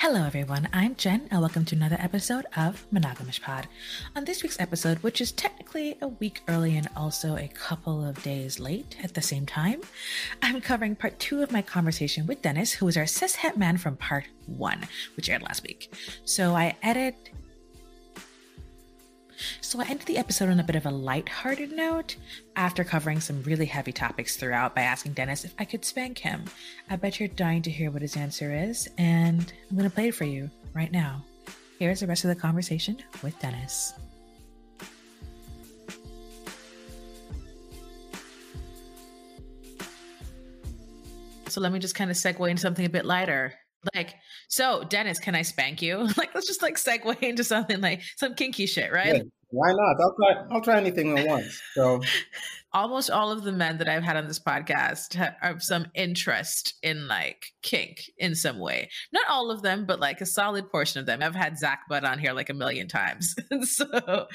Hello, everyone. I'm Jen, and welcome to another episode of Monogamish Pod. On this week's episode, which is technically a week early and also a couple of days late at the same time, I'm covering part two of my conversation with Dennis, who is our cishet man from part one, which aired last week. So I edit so I ended the episode on a bit of a light-hearted note after covering some really heavy topics throughout by asking Dennis if I could spank him. I bet you're dying to hear what his answer is, and I'm going to play it for you right now. Here's the rest of the conversation with Dennis. So let me just kind of segue into something a bit lighter. Like, so Dennis, can I spank you? Like, let's just like segue into something like some kinky shit, right? Yeah, why not? I'll try. I'll try anything at once. So, almost all of the men that I've had on this podcast have some interest in like kink in some way. Not all of them, but like a solid portion of them. I've had Zach Butt on here like a million times. so,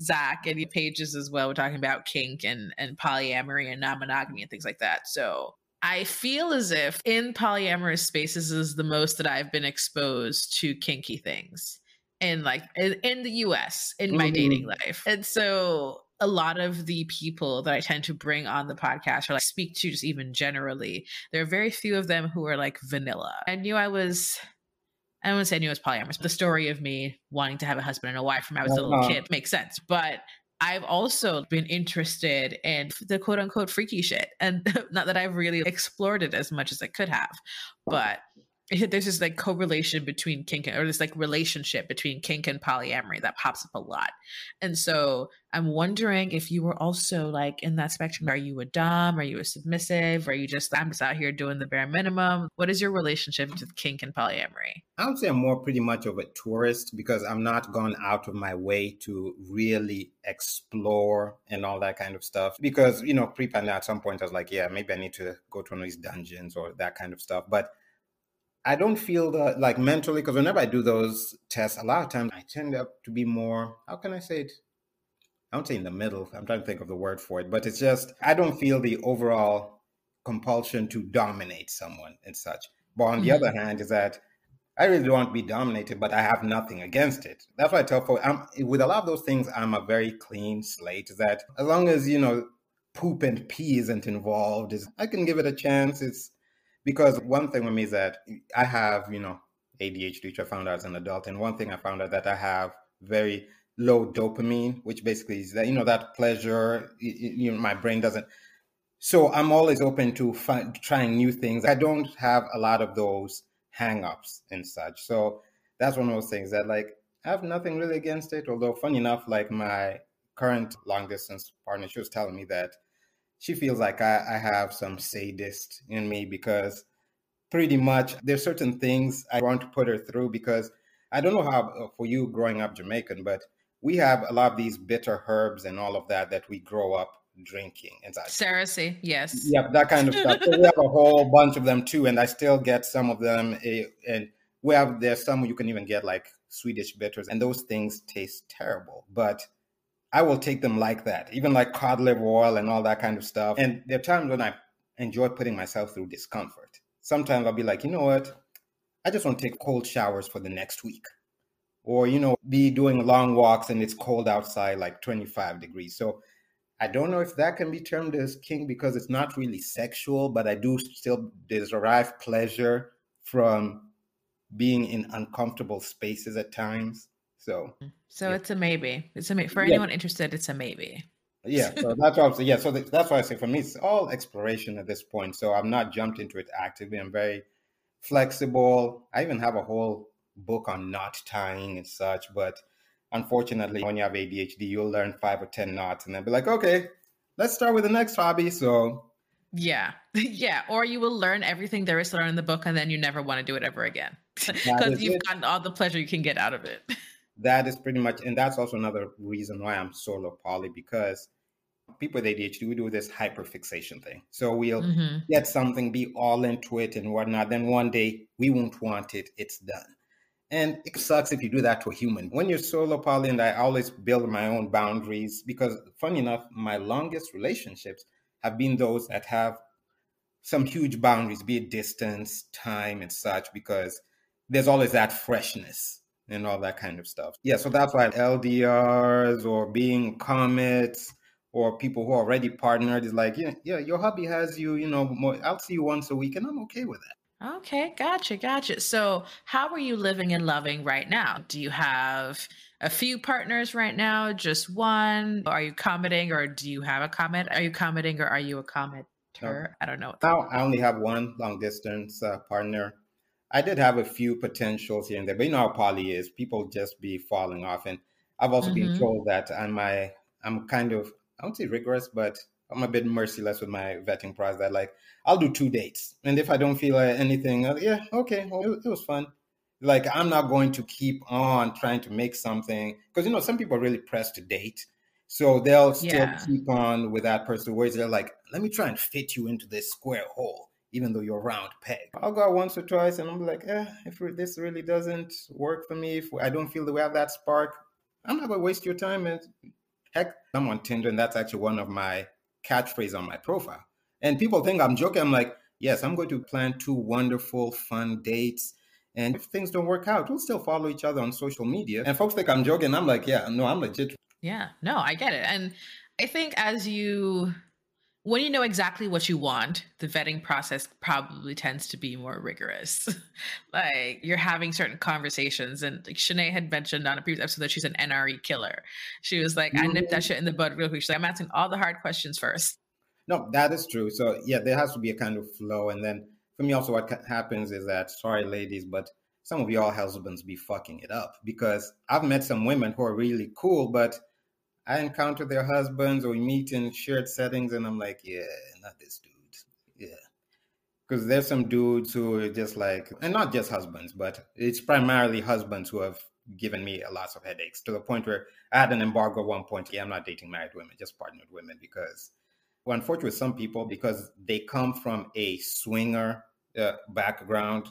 Zach and Pages as well. We're talking about kink and and polyamory and non monogamy and things like that. So I feel as if in polyamorous spaces is the most that I've been exposed to kinky things in like in, in the US in my mm-hmm. dating life. And so a lot of the people that I tend to bring on the podcast or like speak to just even generally, there are very few of them who are like vanilla. I knew I was I don't want to say I knew I was polyamorous. The story of me wanting to have a husband and a wife from when I was uh-huh. a little kid makes sense. But I've also been interested in the quote unquote freaky shit. And not that I've really explored it as much as I could have, but there's this like correlation between kink or this like relationship between kink and polyamory that pops up a lot. And so I'm wondering if you were also like in that spectrum. Are you a dom? Are you a submissive? Are you just I'm just out here doing the bare minimum? What is your relationship with kink and polyamory? I would say I'm more pretty much of a tourist because I'm not gone out of my way to really explore and all that kind of stuff. Because, you know, pre-pandemic at some point I was like, yeah, maybe I need to go to one of these dungeons or that kind of stuff. But I don't feel that like mentally because whenever I do those tests, a lot of times I tend up to be more. How can I say it? I don't say in the middle. I'm trying to think of the word for it, but it's just I don't feel the overall compulsion to dominate someone and such. But on mm-hmm. the other hand, is that I really don't want to be dominated, but I have nothing against it. That's why I tell folks, I'm, with a lot of those things, I'm a very clean slate. Is that as long as you know poop and pee isn't involved, is I can give it a chance. It's because one thing with me is that I have, you know, ADHD, which I found out as an adult. And one thing I found out that I have very low dopamine, which basically is that, you know, that pleasure, you know, my brain doesn't. So I'm always open to fi- trying new things. I don't have a lot of those hangups and such. So that's one of those things that like I have nothing really against it. Although funny enough, like my current long distance partner, she was telling me that she feels like I, I have some sadist in me because pretty much there's certain things I want to put her through because I don't know how uh, for you growing up Jamaican, but we have a lot of these bitter herbs and all of that that we grow up drinking and such. Cerasee, yes. Yeah, that kind of stuff. so we have a whole bunch of them too, and I still get some of them. Eh, and we have there's some you can even get like Swedish bitters, and those things taste terrible, but I will take them like that, even like cod liver oil and all that kind of stuff. And there are times when I enjoy putting myself through discomfort. Sometimes I'll be like, you know what? I just want to take cold showers for the next week. Or, you know, be doing long walks and it's cold outside, like 25 degrees. So I don't know if that can be termed as kink because it's not really sexual, but I do still derive pleasure from being in uncomfortable spaces at times. So, mm. so yeah. it's a maybe. It's a maybe. for anyone interested. It's a maybe. Yeah, so that's why. Yeah, so that's why I say for me, it's all exploration at this point. So I'm not jumped into it actively. I'm very flexible. I even have a whole book on knot tying and such. But unfortunately, when you have ADHD, you'll learn five or ten knots and then be like, okay, let's start with the next hobby. So yeah. Yeah. Or you will learn everything there is to learn in the book and then you never want to do it ever again. Because you've it. gotten all the pleasure you can get out of it. That is pretty much, and that's also another reason why I'm solo poly because people with ADHD, we do this hyperfixation thing. So we'll mm-hmm. get something, be all into it and whatnot. Then one day we won't want it, it's done. And it sucks if you do that to a human. When you're solo poly, and I always build my own boundaries because, funny enough, my longest relationships have been those that have some huge boundaries, be it distance, time, and such, because there's always that freshness and all that kind of stuff. Yeah, so that's why LDRs or being comets or people who are already partnered is like, yeah, yeah, your hubby has you, you know, more, I'll see you once a week and I'm okay with that. Okay, gotcha, gotcha. So, how are you living and loving right now? Do you have a few partners right now, just one? Are you commenting or do you have a comment? Are you commenting or are you a commenter? No. I don't know. Now, I only have one long distance uh, partner. I did have a few potentials here and there, but you know how poly is. People just be falling off. And I've also mm-hmm. been told that I'm my I'm kind of I won't say rigorous, but I'm a bit merciless with my vetting process. That like I'll do two dates, and if I don't feel like anything, I'll, yeah, okay, well, it, it, was fun. Like I'm not going to keep on trying to make something because you know some people are really pressed to date, so they'll still yeah. keep on with that person. Where they're like, let me try and fit you into this square hole, even though you're round peg. I'll go out once or twice, and I'm like, eh, if this really doesn't work for me, if I don't feel that we have that spark, I'm not gonna waste your time and Heck, I'm on Tinder, and that's actually one of my catchphrases on my profile. And people think I'm joking. I'm like, yes, I'm going to plan two wonderful, fun dates. And if things don't work out, we'll still follow each other on social media. And folks think I'm joking. I'm like, yeah, no, I'm legit. Yeah, no, I get it. And I think as you when you know exactly what you want, the vetting process probably tends to be more rigorous. like you're having certain conversations, and like Shanae had mentioned on a previous episode that she's an NRE killer. She was like, mm-hmm. I nipped that mm-hmm. shit in the bud real quick. She's like, I'm asking all the hard questions first. No, that is true. So yeah, there has to be a kind of flow, and then for me also, what happens is that sorry, ladies, but some of y'all husbands be fucking it up because I've met some women who are really cool, but I encounter their husbands or we meet in shared settings, and I'm like, yeah, not this dude. Yeah. Because there's some dudes who are just like, and not just husbands, but it's primarily husbands who have given me a lot of headaches to the point where I had an embargo at one point. Yeah, I'm not dating married women, just partnered women because, well, unfortunately, some people, because they come from a swinger uh, background.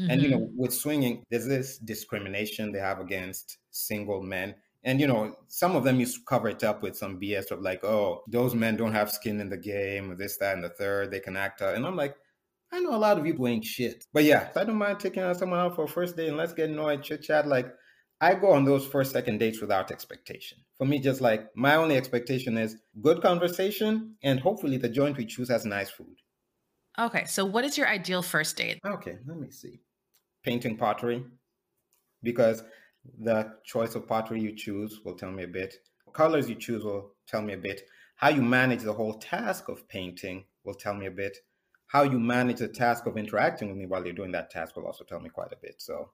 Mm-hmm. And, you know, mm-hmm. with swinging, there's this discrimination they have against single men and you know, some of them used to cover it up with some BS of like, oh, those men don't have skin in the game, this, that, and the third. They can act out. And I'm like, I know a lot of people ain't shit. But yeah, I don't mind taking out someone out for a first date and let's get annoyed, chit chat. Like, I go on those first, second dates without expectation. For me, just like my only expectation is good conversation and hopefully the joint we choose has nice food. Okay, so what is your ideal first date? Okay, let me see. Painting pottery. Because the choice of pottery you choose will tell me a bit. Colors you choose will tell me a bit. How you manage the whole task of painting will tell me a bit. How you manage the task of interacting with me while you're doing that task will also tell me quite a bit. So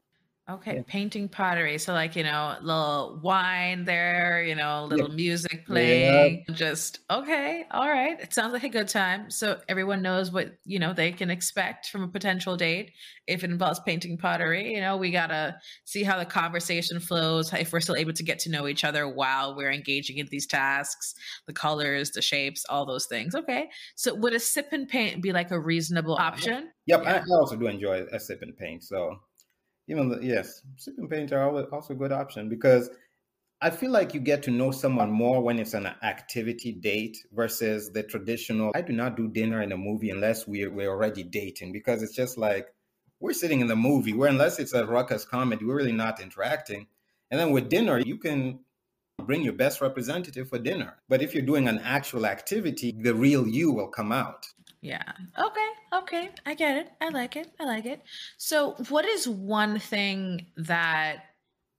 Okay, yeah. painting pottery. So like, you know, little wine there, you know, a little music playing. Yeah. Just okay, all right. It sounds like a good time. So everyone knows what, you know, they can expect from a potential date. If it involves painting pottery, you know, we gotta see how the conversation flows, if we're still able to get to know each other while we're engaging in these tasks, the colors, the shapes, all those things. Okay. So would a sip and paint be like a reasonable option? Yep, yeah. I also do enjoy a sip and paint. So even the, yes, sipping paint are also a good option because I feel like you get to know someone more when it's an activity date versus the traditional. I do not do dinner in a movie unless we're, we're already dating because it's just like we're sitting in the movie where unless it's a ruckus comedy, we're really not interacting. And then with dinner, you can bring your best representative for dinner. But if you're doing an actual activity, the real you will come out. Yeah. Okay. Okay. I get it. I like it. I like it. So, what is one thing that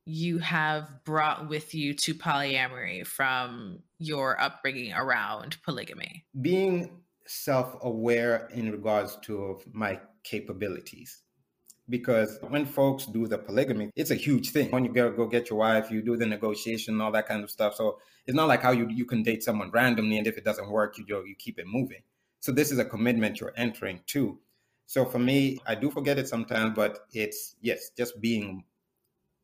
you have brought with you to polyamory from your upbringing around polygamy? Being self aware in regards to my capabilities. Because when folks do the polygamy, it's a huge thing. When you go, go get your wife, you do the negotiation, all that kind of stuff. So it's not like how you, you can date someone randomly, and if it doesn't work, you, you keep it moving. So this is a commitment you're entering to. So for me, I do forget it sometimes, but it's yes, just being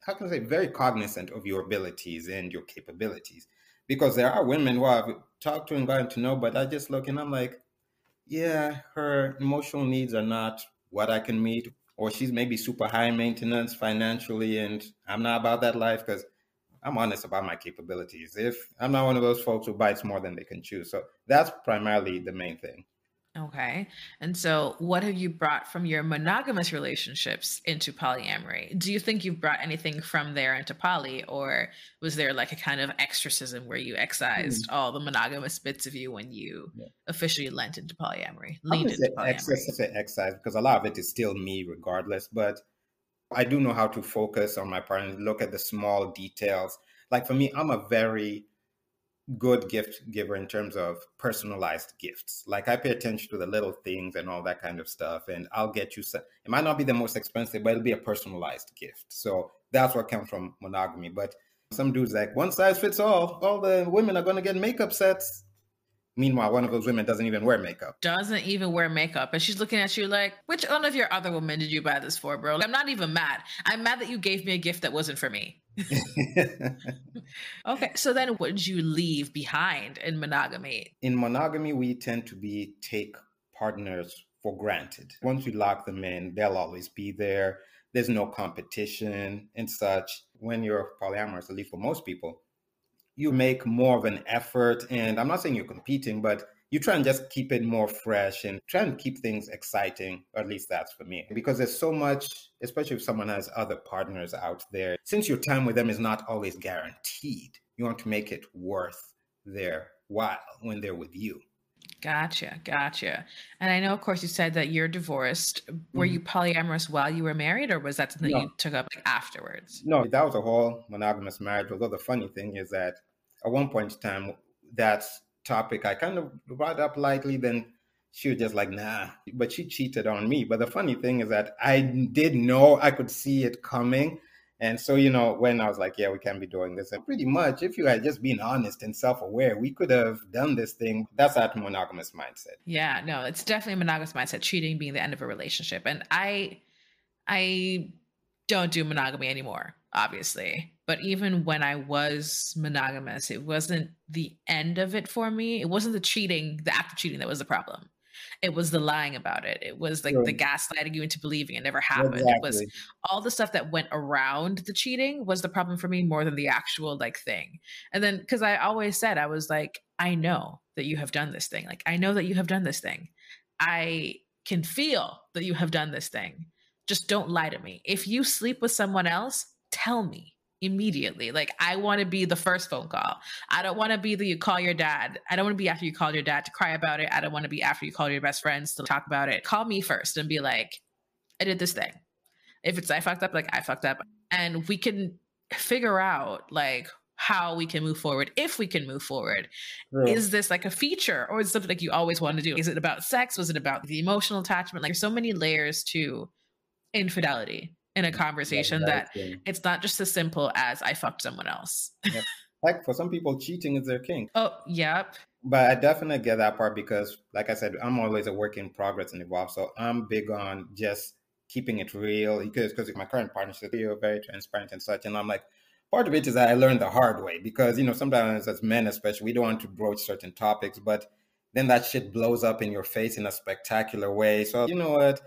how can I say very cognizant of your abilities and your capabilities. Because there are women who I've talked to and gotten to know, but I just look and I'm like, yeah, her emotional needs are not what I can meet, or she's maybe super high maintenance financially, and I'm not about that life because I'm honest about my capabilities. If I'm not one of those folks who bites more than they can chew, so that's primarily the main thing. Okay. And so, what have you brought from your monogamous relationships into polyamory? Do you think you've brought anything from there into poly, or was there like a kind of exorcism where you excised mm. all the monogamous bits of you when you yeah. officially lent into polyamory? Leaned into polyamory. Because a lot of it is still me, regardless. But I do know how to focus on my partner, look at the small details. Like for me, I'm a very good gift giver in terms of personalized gifts. Like I pay attention to the little things and all that kind of stuff. And I'll get you, some, it might not be the most expensive, but it'll be a personalized gift. So that's what comes from monogamy. But some dudes like one size fits all. All the women are going to get makeup sets. Meanwhile, one of those women doesn't even wear makeup. Doesn't even wear makeup. And she's looking at you like, which one of your other women did you buy this for, bro? Like, I'm not even mad. I'm mad that you gave me a gift that wasn't for me. okay. So then what did you leave behind in monogamy? In monogamy, we tend to be take partners for granted. Once we lock them in, they'll always be there. There's no competition and such. When you're polyamorous, at least for most people, you make more of an effort. And I'm not saying you're competing, but you try and just keep it more fresh and try and keep things exciting, or at least that's for me. Because there's so much, especially if someone has other partners out there, since your time with them is not always guaranteed, you want to make it worth their while when they're with you. Gotcha, gotcha. And I know, of course, you said that you're divorced. Were mm-hmm. you polyamorous while you were married, or was that something no. you took up like, afterwards? No, that was a whole monogamous marriage. Although the funny thing is that at one point in time, that topic I kind of brought up lightly. Then she was just like, "Nah," but she cheated on me. But the funny thing is that I did know I could see it coming. And so, you know, when I was like, yeah, we can't be doing this, and pretty much if you had just been honest and self aware, we could have done this thing. That's that monogamous mindset. Yeah, no, it's definitely a monogamous mindset, cheating being the end of a relationship. And I, I don't do monogamy anymore, obviously. But even when I was monogamous, it wasn't the end of it for me. It wasn't the cheating, the after cheating that was the problem. It was the lying about it. It was like the gaslighting you into believing it never happened. Exactly. it was all the stuff that went around the cheating was the problem for me more than the actual like thing. And then because i always said i was like i know that you have done this thing. Like i know that you have done this thing. I can feel that you have done this thing just don't lie to me if you sleep with someone else tell me immediately. Like I want to be the first phone call. I don't want to be the you call your dad. I don't want to be after you call your dad to cry about it. I don't want to be after you call your best friends to talk about it. Call me first and be like, I did this thing. If it's I fucked up, like I fucked up. And we can figure out like how we can move forward if we can move forward yeah. is this like a feature or is it something like you always want to do is it about sex was it about the emotional attachment like there's so many layers to infidelity in a conversation that it's not just as simple as I fucked someone else. Like for some people, cheating is their kink. Oh, yep. But I definitely get that part because, like I said, I'm always a work in progress and evolve. So I'm big on just keeping it real because because my current partnership, you're very transparent and such. And I'm like, part of it is that I learned the hard way because you know sometimes as men, especially, we don't want to broach certain topics, but then that shit blows up in your face in a spectacular way. So you know what?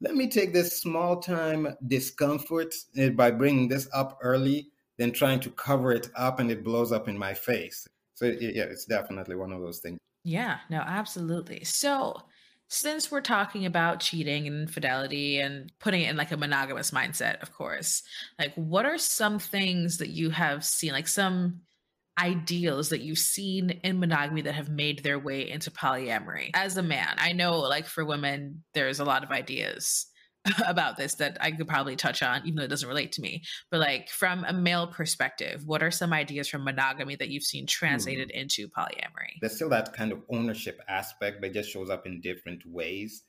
Let me take this small time discomfort eh, by bringing this up early, then trying to cover it up and it blows up in my face. So, yeah, it's definitely one of those things. Yeah, no, absolutely. So, since we're talking about cheating and infidelity and putting it in like a monogamous mindset, of course, like what are some things that you have seen, like some ideals that you've seen in monogamy that have made their way into polyamory. As a man i know like for women there's a lot of ideas about this that i could probably touch on even though it doesn't relate to me. But like from a male perspective what are some ideas from monogamy that you've seen translated mm. into polyamory? There's still that kind of ownership aspect but it just shows up in different ways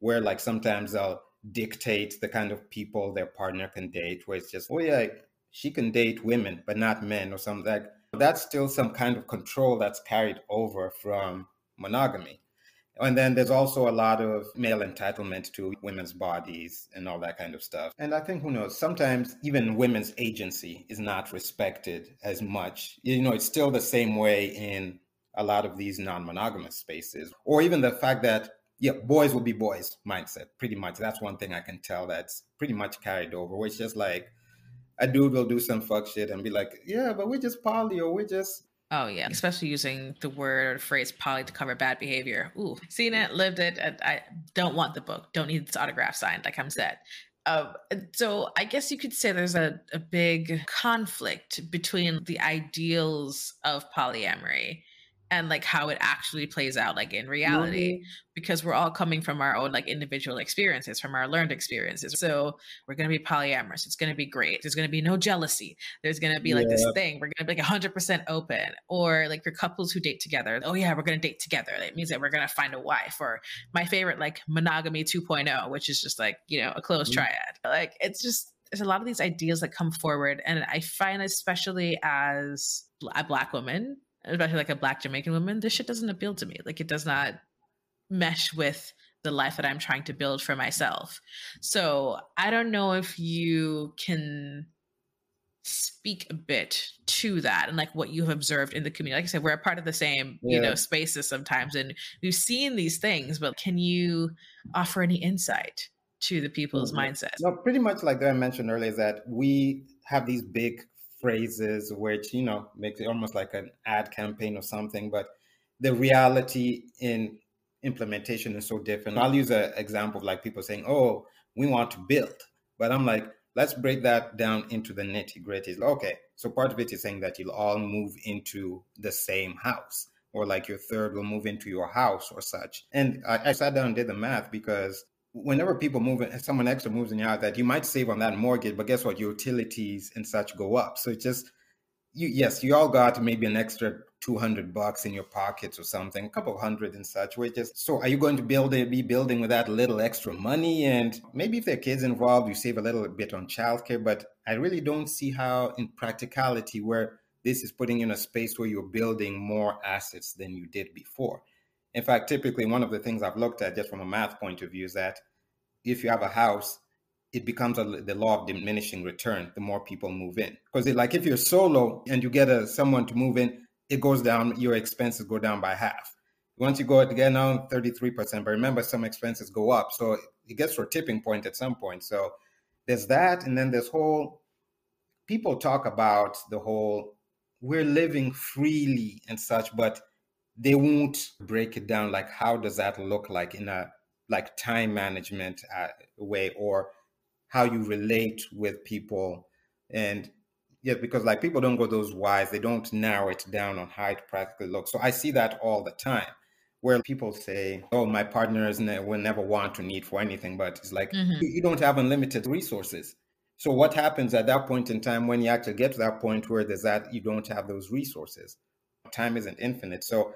where like sometimes they'll dictate the kind of people their partner can date where it's just oh yeah she can date women but not men or something like that's still some kind of control that's carried over from monogamy. And then there's also a lot of male entitlement to women's bodies and all that kind of stuff. And I think, who knows, sometimes even women's agency is not respected as much. You know, it's still the same way in a lot of these non monogamous spaces. Or even the fact that, yeah, boys will be boys mindset, pretty much. That's one thing I can tell that's pretty much carried over, where it's just like, a dude will do some fuck shit and be like, yeah, but we're just poly or we're just Oh yeah, especially using the word or phrase poly to cover bad behavior. Ooh, seen it, lived it. I, don't want the book. Don't need its autograph signed. Like I'm said. Um, so I guess you could say there's a, a big conflict between the ideals of polyamory and like how it actually plays out like in reality mm-hmm. because we're all coming from our own like individual experiences from our learned experiences. So we're going to be polyamorous. It's going to be great. There's going to be no jealousy. There's going to be like yeah. this thing. We're going to be like 100% open. Or like for couples who date together oh yeah we're going to date together. That means that we're going to find a wife. Or my favorite like monogamy 2.0 which is just like you know a closed mm-hmm. triad. Like it's just there's a lot of these ideas that come forward and i find especially as a black woman especially like a black Jamaican woman, this shit doesn't appeal to me. Like it does not mesh with the life that I'm trying to build for myself. So I don't know if you can speak a bit to that and like what you've observed in the community. Like I said, we're a part of the same, yeah. you know, spaces sometimes and we've seen these things, but can you offer any insight to the people's mm-hmm. mindsets? No, pretty much like that I mentioned earlier, is that we have these big phrases which you know makes it almost like an ad campaign or something but the reality in implementation is so different. I'll use an example of like people saying oh we want to build but i'm like let's break that down into the nitty gritty. Okay so part of it is saying that you'll all move into the same house or like your third will move into your house or such. And I, I sat down and did the math because whenever people move in, someone extra moves in your house, that you might save on that mortgage, but guess what? Your utilities and such go up. So it's just you. Yes, you all got maybe an extra two hundred bucks in your pockets or something, a couple hundred and such. Which is so. Are you going to build a, be building with that little extra money? And maybe if there are kids involved, you save a little bit on childcare. But I really don't see how, in practicality, where this is putting you in a space where you're building more assets than you did before. In fact, typically one of the things I've looked at just from a math point of view is that if you have a house, it becomes a, the law of diminishing return the more people move in. Because like if you're solo and you get a, someone to move in, it goes down, your expenses go down by half. Once you go get down 33%, but remember some expenses go up. So it gets to a tipping point at some point. So there's that. And then this whole people talk about the whole we're living freely and such, but they won't break it down like how does that look like in a like time management uh, way or how you relate with people? And yeah because like people don't go those wise they don't narrow it down on how it practically looks. So i see that all the time where people say oh my partners ne- will never want to need for anything but it's like mm-hmm. you, you don't have unlimited resources. So what happens at that point in time when you actually get to that point where there's that you don't have those resources time isn't infinite so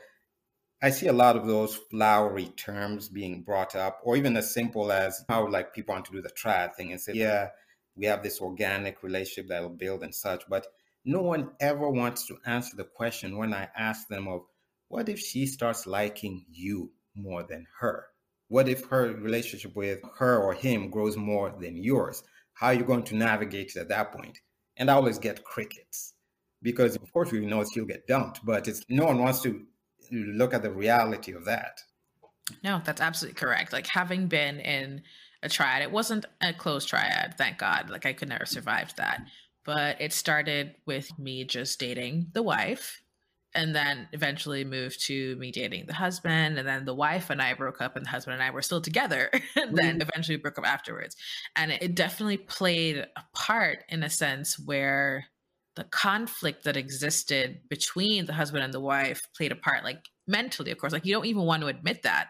I see a lot of those flowery terms being brought up, or even as simple as how like people want to do the triad thing and say, yeah, we have this organic relationship that'll build and such. But no one ever wants to answer the question when I ask them of what if she starts liking you more than her? What if her relationship with her or him grows more than yours? How are you going to navigate it at that point? And I always get crickets because of course we know she'll get dumped, but it's no one wants to look at the reality of that. No, that's absolutely correct. Like having been in a triad, it wasn't a closed triad, thank God. Like I could never survive that. But it started with me just dating the wife and then eventually moved to me dating the husband and then the wife and i broke up and the husband and i were still together and then mm-hmm. eventually broke up afterwards and it definitely played a part in a sense where the conflict that existed between the husband and the wife played a part like mentally of course. Like you don't even want to admit that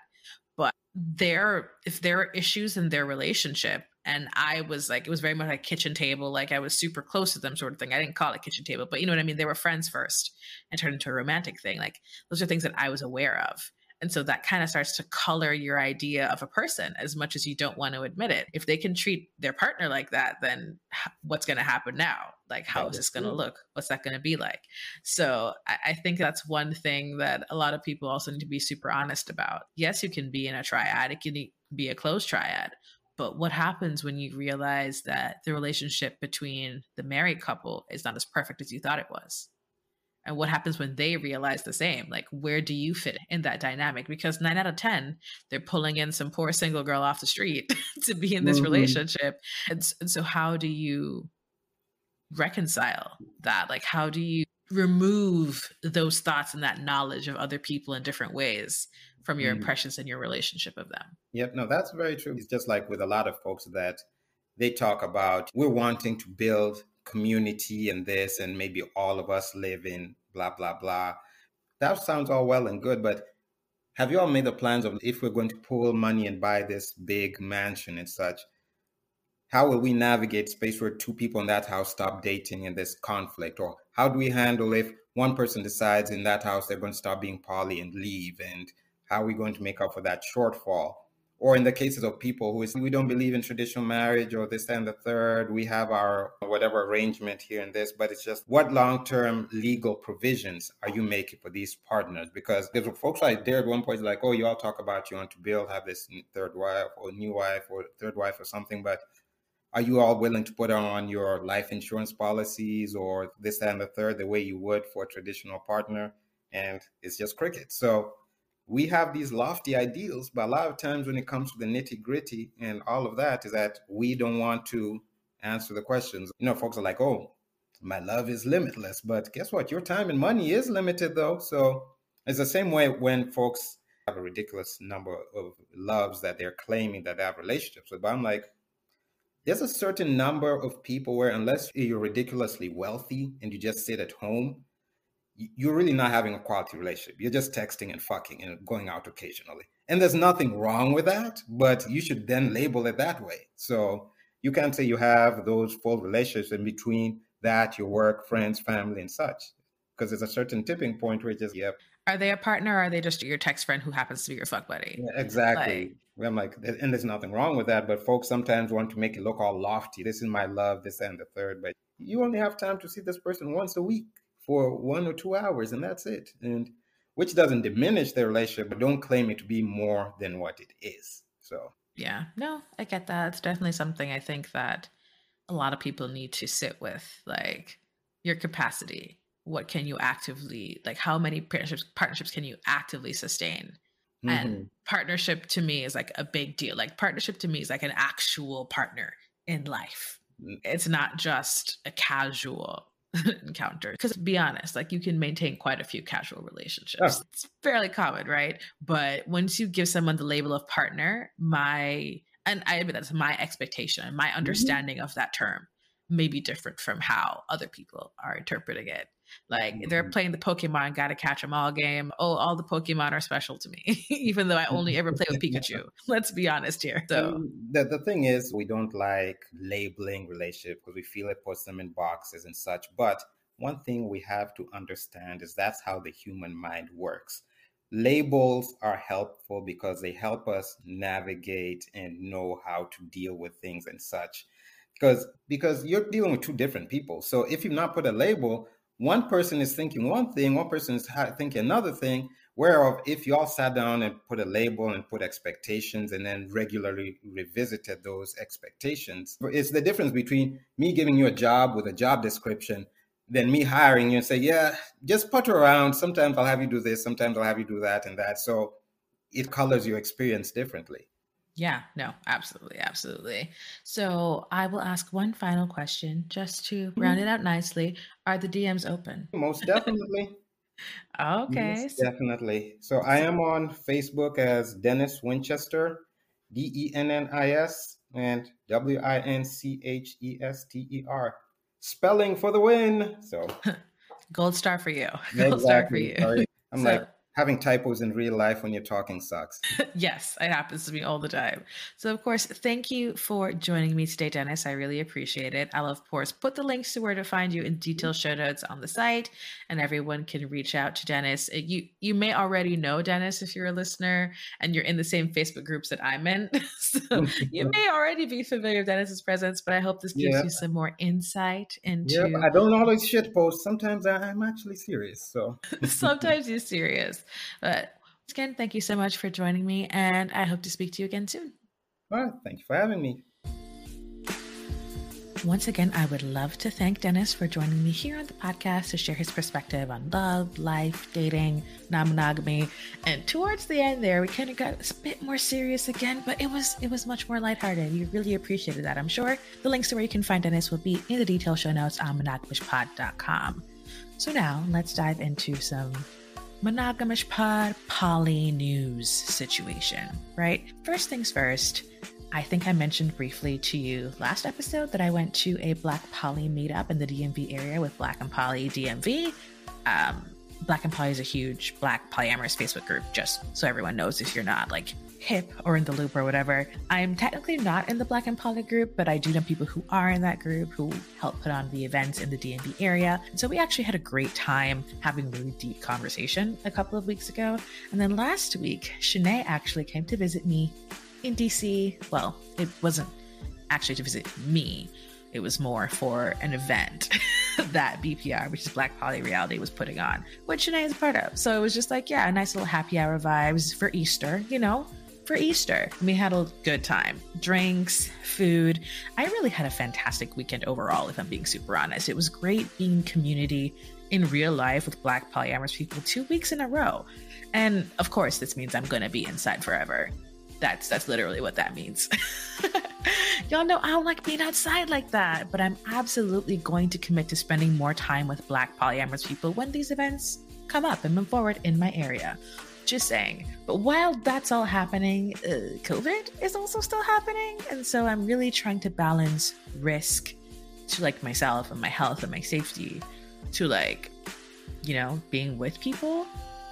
but there if there are issues in their relationship and i was like it was very much like kitchen table like i was super close to them sort of thing. I didn't call it kitchen table but you know what i mean? They were friends first and turned into a romantic thing. Like those are things that i was aware of. And so that kind of starts to color your idea of a person as much as you don't want to admit it. If they can treat their partner like that, then what's going to happen now? Like, how is this going to look? What's that going to be like? So I, I think that's one thing that a lot of people also need to be super honest about. Yes, you can be in a triad, it can be a closed triad. But what happens when you realize that the relationship between the married couple is not as perfect as you thought it was? and what happens when they realize the same like where do you fit in that dynamic because 9 out of 10 they're pulling in some poor single girl off the street to be in this mm-hmm. relationship and, and so how do you reconcile that like how do you remove those thoughts and that knowledge of other people in different ways from your mm. impressions and your relationship of them. Yep, no, that's very true. It's just like with a lot of folks that they talk about we're wanting to build community and this, and maybe all of us live in blah, blah, blah. That sounds all well and good, but have you all made the plans of if we're going to pool money and buy this big mansion and such? How will we navigate space where two people in that house stop dating in this conflict? Or how do we handle if one person decides in that house they're going to stop being poly and leave? And how are we going to make up for that shortfall? Or in the cases of people who is we don't believe in traditional marriage or this and the third we have our whatever arrangement here and this but it's just what long-term legal provisions are you making for these partners? Because there's folks like there at one point like oh you all talk about you want to build have this third wife or new wife or third wife or something but are you all willing to put on your life insurance policies or this and the third the way you would for a traditional partner? And it's just cricket. So we have these lofty ideals but a lot of times when it comes to the nitty gritty and all of that is that we don't want to answer the questions. You know folks are like oh my love is limitless but guess what? Your time and money is limited though. So it's the same way when folks have a ridiculous number of loves that they're claiming that they have relationships with but i'm like there's a certain number of people where unless you're ridiculously wealthy and you just sit at home you're really not having a quality relationship. You're just texting and fucking and going out occasionally. And there's nothing wrong with that but you should then label it that way. So you can't say you have those full relationships in between that your work friends family and such because there's a certain tipping point where it just yep. Are they a partner or are they just your text friend who happens to be your fuck buddy? Yeah, exactly. Like, I'm like, and there's nothing wrong with that, but folks sometimes want to make it look all lofty. This is my love, this and the third. But you only have time to see this person once a week for one or two hours, and that's it. And which doesn't diminish the relationship, but don't claim it to be more than what it is. So yeah, no, I get that. It's definitely something I think that a lot of people need to sit with, like your capacity. What can you actively like? How many partnerships partnerships can you actively sustain? Mm-hmm. And partnership to me is like a big deal. Like partnership to me is like an actual partner in life. Mm. It's not just a casual encounter. Because be honest, like you can maintain quite a few casual relationships. Oh. It's fairly common, right? But once you give someone the label of partner, my and I admit that's my expectation, my mm-hmm. understanding mm-hmm. of that term may be different from how other people are interpreting it. Like mm-hmm. they're playing the Pokemon gotta catch them all game. Oh, all the Pokemon are special to me, even though I only ever play with Pikachu. Let's be honest here. So the, the thing is we don't like labeling relationship because we feel it puts them in boxes and such. But one thing we have to understand is that's how the human mind works. Labels are helpful because they help us navigate and know how to deal with things and such. Because because you're dealing with two different people. So if you not put a label, one person is thinking one thing, one person is thinking another thing. Whereof, if you all sat down and put a label and put expectations and then regularly revisited those expectations, it's the difference between me giving you a job with a job description than me hiring you and say, yeah, just putter around. Sometimes I'll have you do this, sometimes I'll have you do that and that. So it colors your experience differently. Yeah, no, absolutely, absolutely. So I will ask one final question just to round mm-hmm. it out nicely. Are the DMs open? Most definitely. okay. Most definitely. So I am on Facebook as Dennis Winchester, D E N N I S, and W I N C H E S T E R. Spelling for the win. So gold star for you. Gold exactly. star for you. Sorry. I'm so, like, having typos in real life when you're talking sucks. yes, it happens to me all the time. So, of course, thank you for joining me today, Dennis. I really appreciate it. I'll, of course, put the links to where to find you in detailed show notes on the site, and everyone can reach out to Dennis. Uh, you you may already know Dennis if you're a listener and you're in the same Facebook groups that I'm in. so you may already be familiar with Dennis's presence, but I hope this gives yeah. you some more insight into. Yeah, I don't always shit post. Sometimes I'm actually serious. So sometimes you're serious. But again, thank you so much for joining me, and I hope to speak to you again soon. All right. Thank you for having me. Once again, I would love to thank Dennis for joining me here on the podcast to share his perspective on love, life, dating, non monogamy. And towards the end there, we kind of got a bit more serious again, but it was it was much more lighthearted. We really appreciated that, I'm sure. The links to where you can find Dennis will be in the detail show notes on monogamishpod.com. So now let's dive into some monogamish pod poly news situation, right? First things first, I think I mentioned briefly to you last episode that I went to a Black Poly meetup in the DMV area with Black and Poly DMV. Um, Black and Poly is a huge Black polyamorous Facebook group, just so everyone knows if you're not like hip or in the loop or whatever. I'm technically not in the Black and Poly group, but I do know people who are in that group who help put on the events in the DMV area. So we actually had a great time having really deep conversation a couple of weeks ago. And then last week, Shanae actually came to visit me in DC. Well, it wasn't actually to visit me, it was more for an event that BPR, which is Black Poly Reality, was putting on, which Shanae is a part of. So it was just like, yeah, a nice little happy hour vibes for Easter, you know, for Easter. We had a good time. Drinks, food. I really had a fantastic weekend overall, if I'm being super honest. It was great being community in real life with Black polyamorous people two weeks in a row. And of course, this means I'm going to be inside forever. That's that's literally what that means. Y'all know I don't like being outside like that, but I'm absolutely going to commit to spending more time with Black polyamorous people when these events come up and move forward in my area. Just saying. But while that's all happening, uh, COVID is also still happening, and so I'm really trying to balance risk to like myself and my health and my safety to like, you know, being with people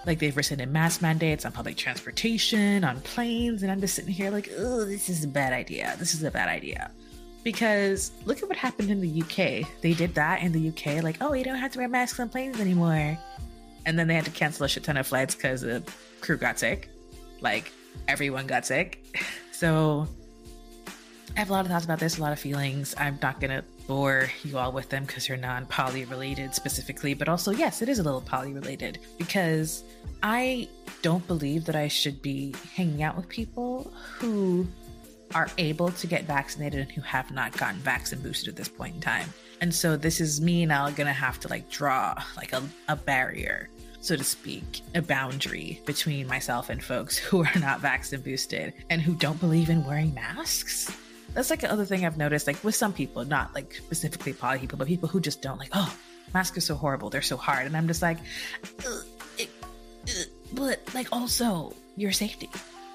like they've rescinded mask mandates on public transportation, on planes, and I'm just sitting here like, oh, this is a bad idea. This is a bad idea. Because look at what happened in the UK. They did that in the UK, like, oh, you don't have to wear masks on planes anymore. And then they had to cancel a shit ton of flights because the crew got sick. Like everyone got sick. So I have a lot of thoughts about this, a lot of feelings. I'm not gonna bore you all with them because you're non poly related specifically, but also, yes, it is a little poly related because I don't believe that I should be hanging out with people who are able to get vaccinated and who have not gotten vaccine boosted at this point in time. And so this is me now gonna have to like draw like a, a barrier, so to speak, a boundary between myself and folks who are not vaccine boosted and who don't believe in wearing masks that's like another thing I've noticed, like with some people, not like specifically poly people, but people who just don't like, oh, masks are so horrible, they're so hard, and I'm just like, it, but like also your safety.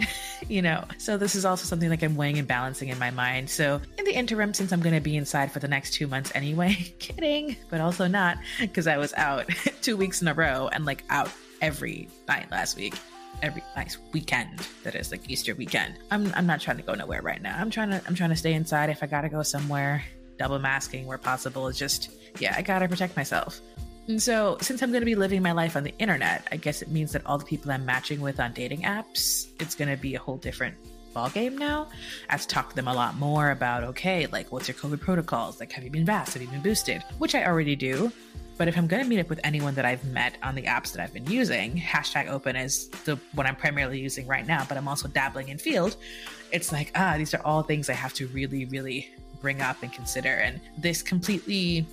you know, so this is also something like I'm weighing and balancing in my mind. So, in the interim, since I'm going to be inside for the next two months anyway, kidding, but also not because I was out two weeks in a row and like out every night last week every nice weekend that is like Easter weekend. I'm I'm not trying to go nowhere right now. I'm trying to I'm trying to stay inside. If I gotta go somewhere, double masking where possible. It's just yeah, I gotta protect myself. And so, since I'm going to be living my life on the internet, I guess it means that all the people I'm matching with on dating apps, it's going to be a whole different ballgame now. I have to talk to them a lot more about okay, like what's your COVID protocols? Like, have you been vaxxed? Have you been boosted? Which I already do. But if I'm going to meet up with anyone that I've met on the apps that I've been using, hashtag open is the one I'm primarily using right now, but I'm also dabbling in Feeld. It's like, ah, these are all things I have to really, really bring up and consider. And this completely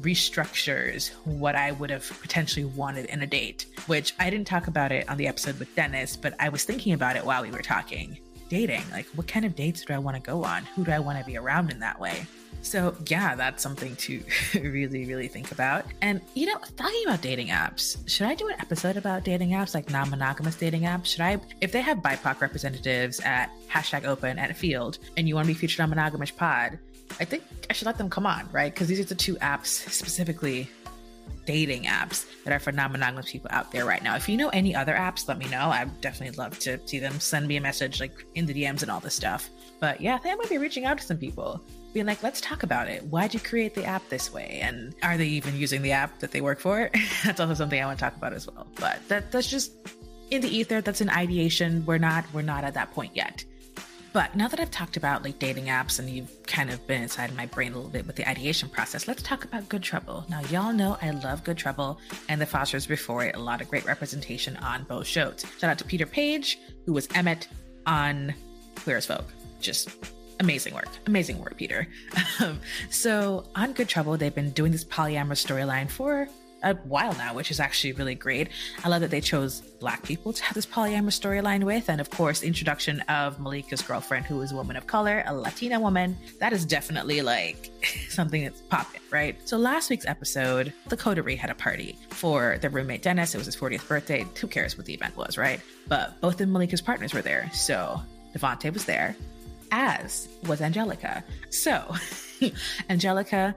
restructures what I would have potentially wanted in a date, which I didn't talk about it on the episode with Dennis, but I was thinking about it while we were talking. Dating, like what kind of dates do I want to go on? Who do I want to be around in that way? So, yeah, that's something to really, really think about. And, you know, talking about dating apps, should I do an episode about dating apps, like non monogamous dating apps? Should I, if they have BIPOC representatives at hashtag open at Feeld and you want to be featured on Monogamish Pod, I think I should let them come on, right? Because these are the two apps specifically dating apps that are for non-monogamous people out there right now. If you know any other apps, let me know. I'd definitely love to see them. Send me a message like in the DMs and all this stuff. But yeah, I think I might be reaching out to some people being like, let's talk about it. Why'd you create the app this way? And are they even using the app that they work for? that's also something I want to talk about as well. But that that's just in the ether. That's an ideation. We're not we're not at that point yet. But now that I've talked about like dating apps and you've kind of been inside my brain a little bit with the ideation process, let's talk about Good Trouble. Now, y'all know I love Good Trouble and the Fosters before it. A lot of great representation on both shows. Shout out to Peter Paige, who was Emmett on Queer as Folk. Just amazing work. Amazing work, Peter. So on Good Trouble, they've been doing this polyamorous storyline for a while now, which is actually really great. I love that they chose Black people to have this polyamorous storyline with. And of course, introduction of Malika's girlfriend, who is a woman of color, a Latina woman. That is definitely like something that's popping, right? So last week's episode, the coterie had a party for their roommate Dennis. It was his 40th birthday. Who cares what the event was, right? But both of Malika's partners were there. So Devante was there, as was Angelica. So Angelica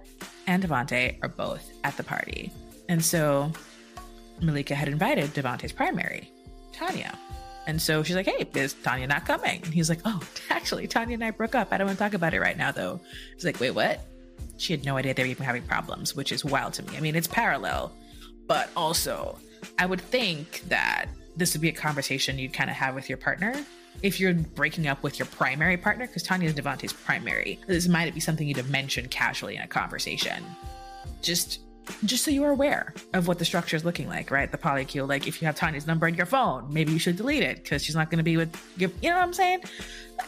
and Devante are both at the party. And so Malika had invited Devante's primary, Tanya. And so she's like, hey, is Tanya not coming? And he's like, oh, actually, Tanya and I broke up. I don't want to talk about it right now, though. He's like, wait, what? She had no idea they were even having problems, which is wild to me. I mean, it's parallel, but also, I would think that this would be a conversation you'd kind of have with your partner if you're breaking up with your primary partner, because Tanya is Devante's primary. This might be something you'd have mentioned casually in a conversation. Just just so you're aware of what the structure is looking like, right? The polycule, like if you have Tanya's number in your phone, maybe you should delete it because she's not going to be with you. You know what I'm saying?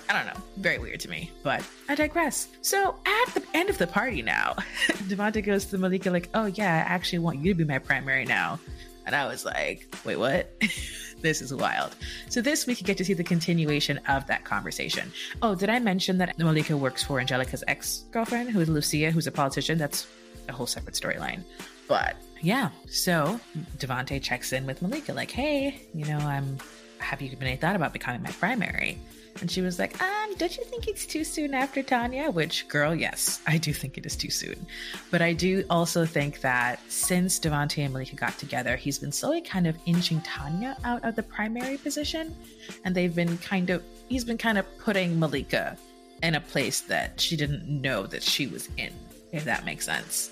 I don't know. Very weird to me, but I digress. So at the end of the party now, Devante goes to Malika like, "Oh yeah, I actually want you to be my primary now," and I was like, "Wait, what?" this is wild. So this week you get to see the continuation of that conversation. Oh, did I mention that Malika works for Angelica's ex-girlfriend, who is Lucia, who's a politician? That's a whole separate storyline. But yeah, so Devante checks in with Malika, like, hey, you know, I'm have you been thought about becoming my primary? And she was like, um, don't you think it's too soon after Tanya? Which, girl, yes, I do think it is too soon. But I do also think that since Devante and Malika got together, he's been slowly kind of inching Tanya out of the primary position. And they've been kind of, he's been kind of putting Malika in a place that she didn't know that she was in, if that makes sense.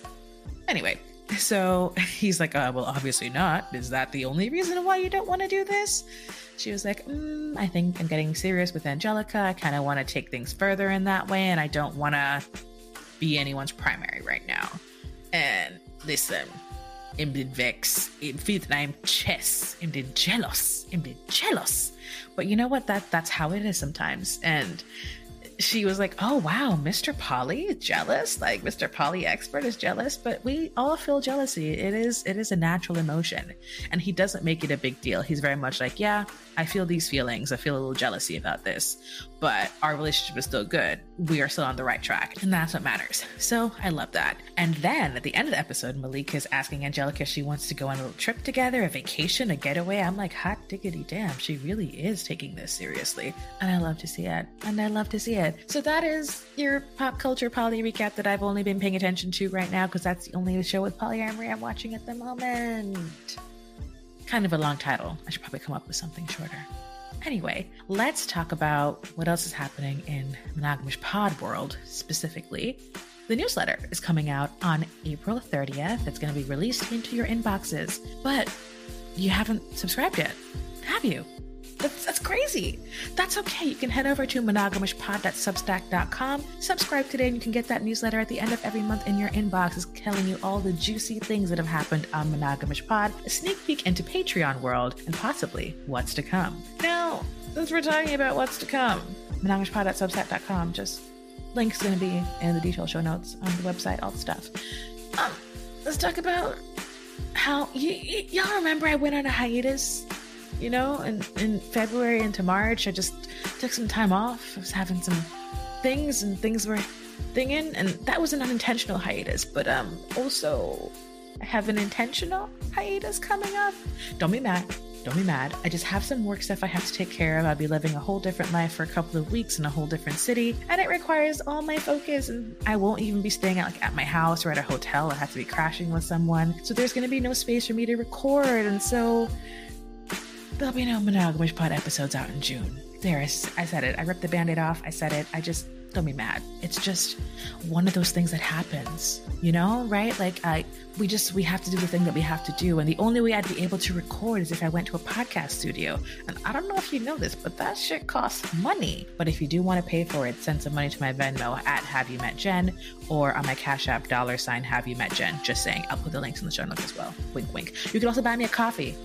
Anyway, so he's like, uh, well, obviously not. Is that the only reason why you don't want to do this? She was like, mm, I think I'm getting serious with Angelica. I kind of want to take things further in that way, and I don't want to be anyone's primary right now. And listen, I'm been vex. I'm feeling I'm chess. I'm been jealous. I'm been jealous. But you know what? That that's how it is sometimes. And she was like, "Oh wow, Mr. Polly jealous. Like Mr. Polly expert is jealous, but we all feel jealousy. It is it is a natural emotion." And he doesn't make it a big deal. He's very much like, "Yeah, I feel these feelings. I feel a little jealousy about this, but our relationship is still good. We are still on the right track, and that's what matters." So, I love that. And then at the end of the episode, Malika is asking Angelica if she wants to go on a little trip together, a vacation, a getaway. I'm like, "Hot diggity damn, she really is taking this seriously." And I love to see it. And I love to see it. So that is your pop culture poly recap that I've only been paying attention to right now because that's the only show with polyamory I'm watching at the moment. Kind of a long title. I should probably come up with something shorter. Anyway, let's talk about what else is happening in Monogamish Pod world specifically. The newsletter is coming out on April 30th. It's going to be released into your inboxes, but you haven't subscribed yet, have you? That's, that's crazy. That's okay. You can head over to monogamishpod.substack.com. Subscribe today and you can get that newsletter at the end of every month in your inbox. It's telling you all the juicy things that have happened on Monogamish Pod, a sneak peek into Patreon world, and possibly what's to come. Now, since we're talking about what's to come, monogamishpod.substack.com, just link's going to be in the detailed show notes on the website, all the stuff. Um, let's talk about how y- y- y'all remember I went on a hiatus you know, in, in February into March, I just took some time off. I was having some things and things were thinging, and that was an unintentional hiatus, but um also I have an intentional hiatus coming up. Don't be mad. Don't be mad. I just have some work stuff I have to take care of. I'll be living a whole different life for a couple of weeks in a whole different city, and it requires all my focus. And I won't even be staying at like at my house or at a hotel. I have to be crashing with someone, so there's going to be no space for me to record. And so There'll be no Monogamish Pod episodes out in June. There, I, I said it. I ripped the band aid off. I said it. I just don't be mad. It's just one of those things that happens, you know, right? Like I we just we have to do the thing that we have to do. And the only way I'd be able to record is if I went to a podcast studio. And I don't know if you know this, but that shit costs money. But if you do want to pay for it, send some money to my Venmo at Have You Met Jen or on my Cash App dollar sign Have You Met Jen. Just saying. I'll put the links in the show notes as well. Wink wink. You can also buy me a coffee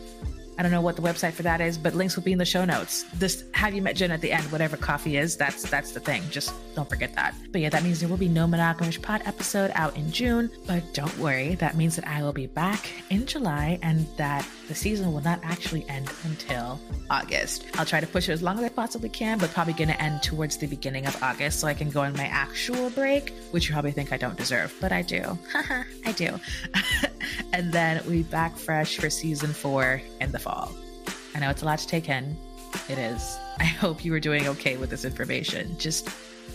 I don't know what the website for that is, but links will be in the show notes. This have you met Jen at the end, whatever coffee is, that's that's the thing. Just don't forget that. But yeah, that means there will be no monogamish pod episode out in June. But don't worry, that means that I will be back in July and that the season will not actually end until August. I'll try to push it as long as I possibly can, but probably gonna end towards the beginning of August so I can go on my actual break, which you probably think I don't deserve, but I do. I do. and then we back fresh for season four in the fall. I know it's a lot to take in. It is. I hope you are doing okay with this information. Just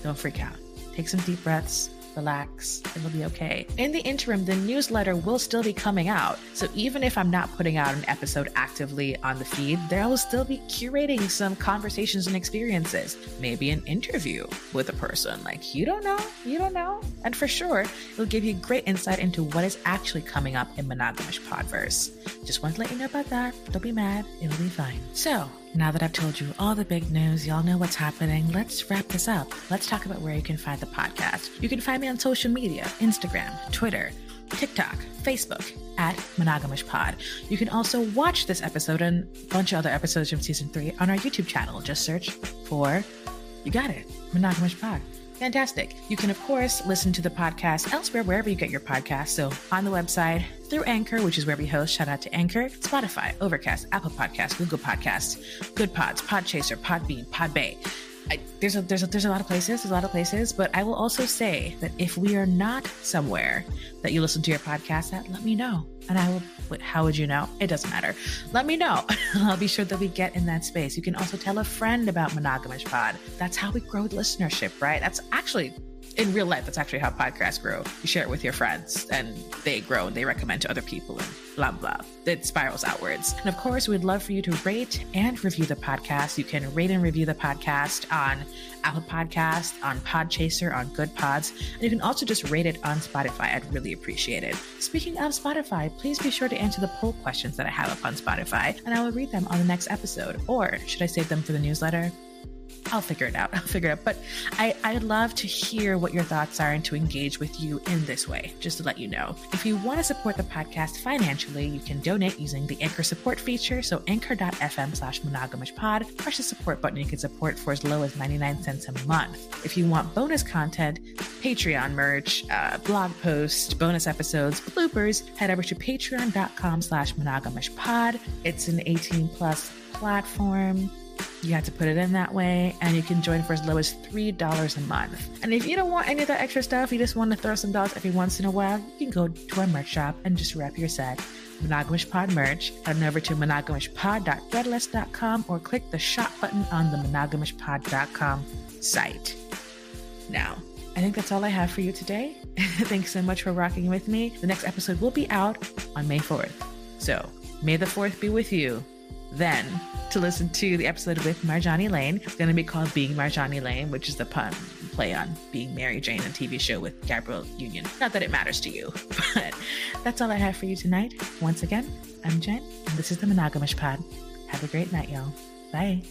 don't freak out. Take some deep breaths, relax, it'll be okay. In the interim, the newsletter will still be coming out. So even if I'm not putting out an episode actively on the feed, there will still be curating some conversations and experiences. Maybe an interview with a person. Like, you don't know, you don't know. And for sure, it'll give you great insight into what is actually coming up in Monogamish Podverse. Just want to let you know about that. Don't be mad, it'll be fine. So, now that I've told you all the big news, y'all know what's happening, let's wrap this up. Let's talk about where you can find the podcast. You can find me on social media Instagram, Twitter, TikTok, Facebook at Monogamish Pod. You can also watch this episode and a bunch of other episodes from season three on our YouTube channel. Just search for, you got it, Monogamish Pod. Fantastic. You can, of course, listen to the podcast elsewhere, wherever you get your podcast. So on the website, through Anchor, which is where we host. Shout out to Anchor, Spotify, Overcast, Apple Podcasts, Google Podcasts, Good Pods, Podchaser, Podbean, Podbay. I, there's a there's a there's a lot of places, there's a lot of places, but I will also say that if we are not somewhere that you listen to your podcast at, let me know, and I will. How would you know? It doesn't matter. Let me know. I'll be sure that we get in that space. You can also tell a friend about Monogamish Pod. That's how we grow listenership, right? That's actually in real life, that's actually how podcasts grow. You share it with your friends and they grow and they recommend to other people and blah, blah. It spirals outwards. And of course, we'd love for you to rate and review the podcast. You can rate and review the podcast on Apple Podcast, on Podchaser, on Good Pods. And you can also just rate it on Spotify. I'd really appreciate it. Speaking of Spotify, please be sure to answer the poll questions that I have up on Spotify and I will read them on the next episode. Or should I save them for the newsletter? I'll figure it out. I'll figure it out. But I, I'd love to hear what your thoughts are and to engage with you in this way, just to let you know. If you want to support the podcast financially, you can donate using the Anchor support feature. So anchor.fm slash monogamish pod. Press the support button. You can support for as low as 99 cents a month. If you want bonus content, Patreon merch, uh, blog posts, bonus episodes, bloopers, head over to patreon.com slash monogamish pod. It's an 18 plus platform. You have to put it in that way, and you can join for as low as $3 a month. And if you don't want any of that extra stuff, you just want to throw some dollars every once in a while, you can go to our merch shop and just wrap your set. Monogamish Pod merch, head on over to monogamishpod.threadless.com or click the shop button on the monogamishpod.com site. Now, I think that's all I have for you today. Thanks so much for rocking with me. The next episode will be out on May 4th. So, May the 4th be with you. Then, to listen to the episode with Marjani Lane. It's going to be called Being Marjani Lane, which is the pun play on Being Mary Jane, a TV show with Gabrielle Union. Not that it matters to you, but that's all I have for you tonight. Once again, I'm Jen, and this is the Monogamish Pod. Have a great night, y'all. Bye.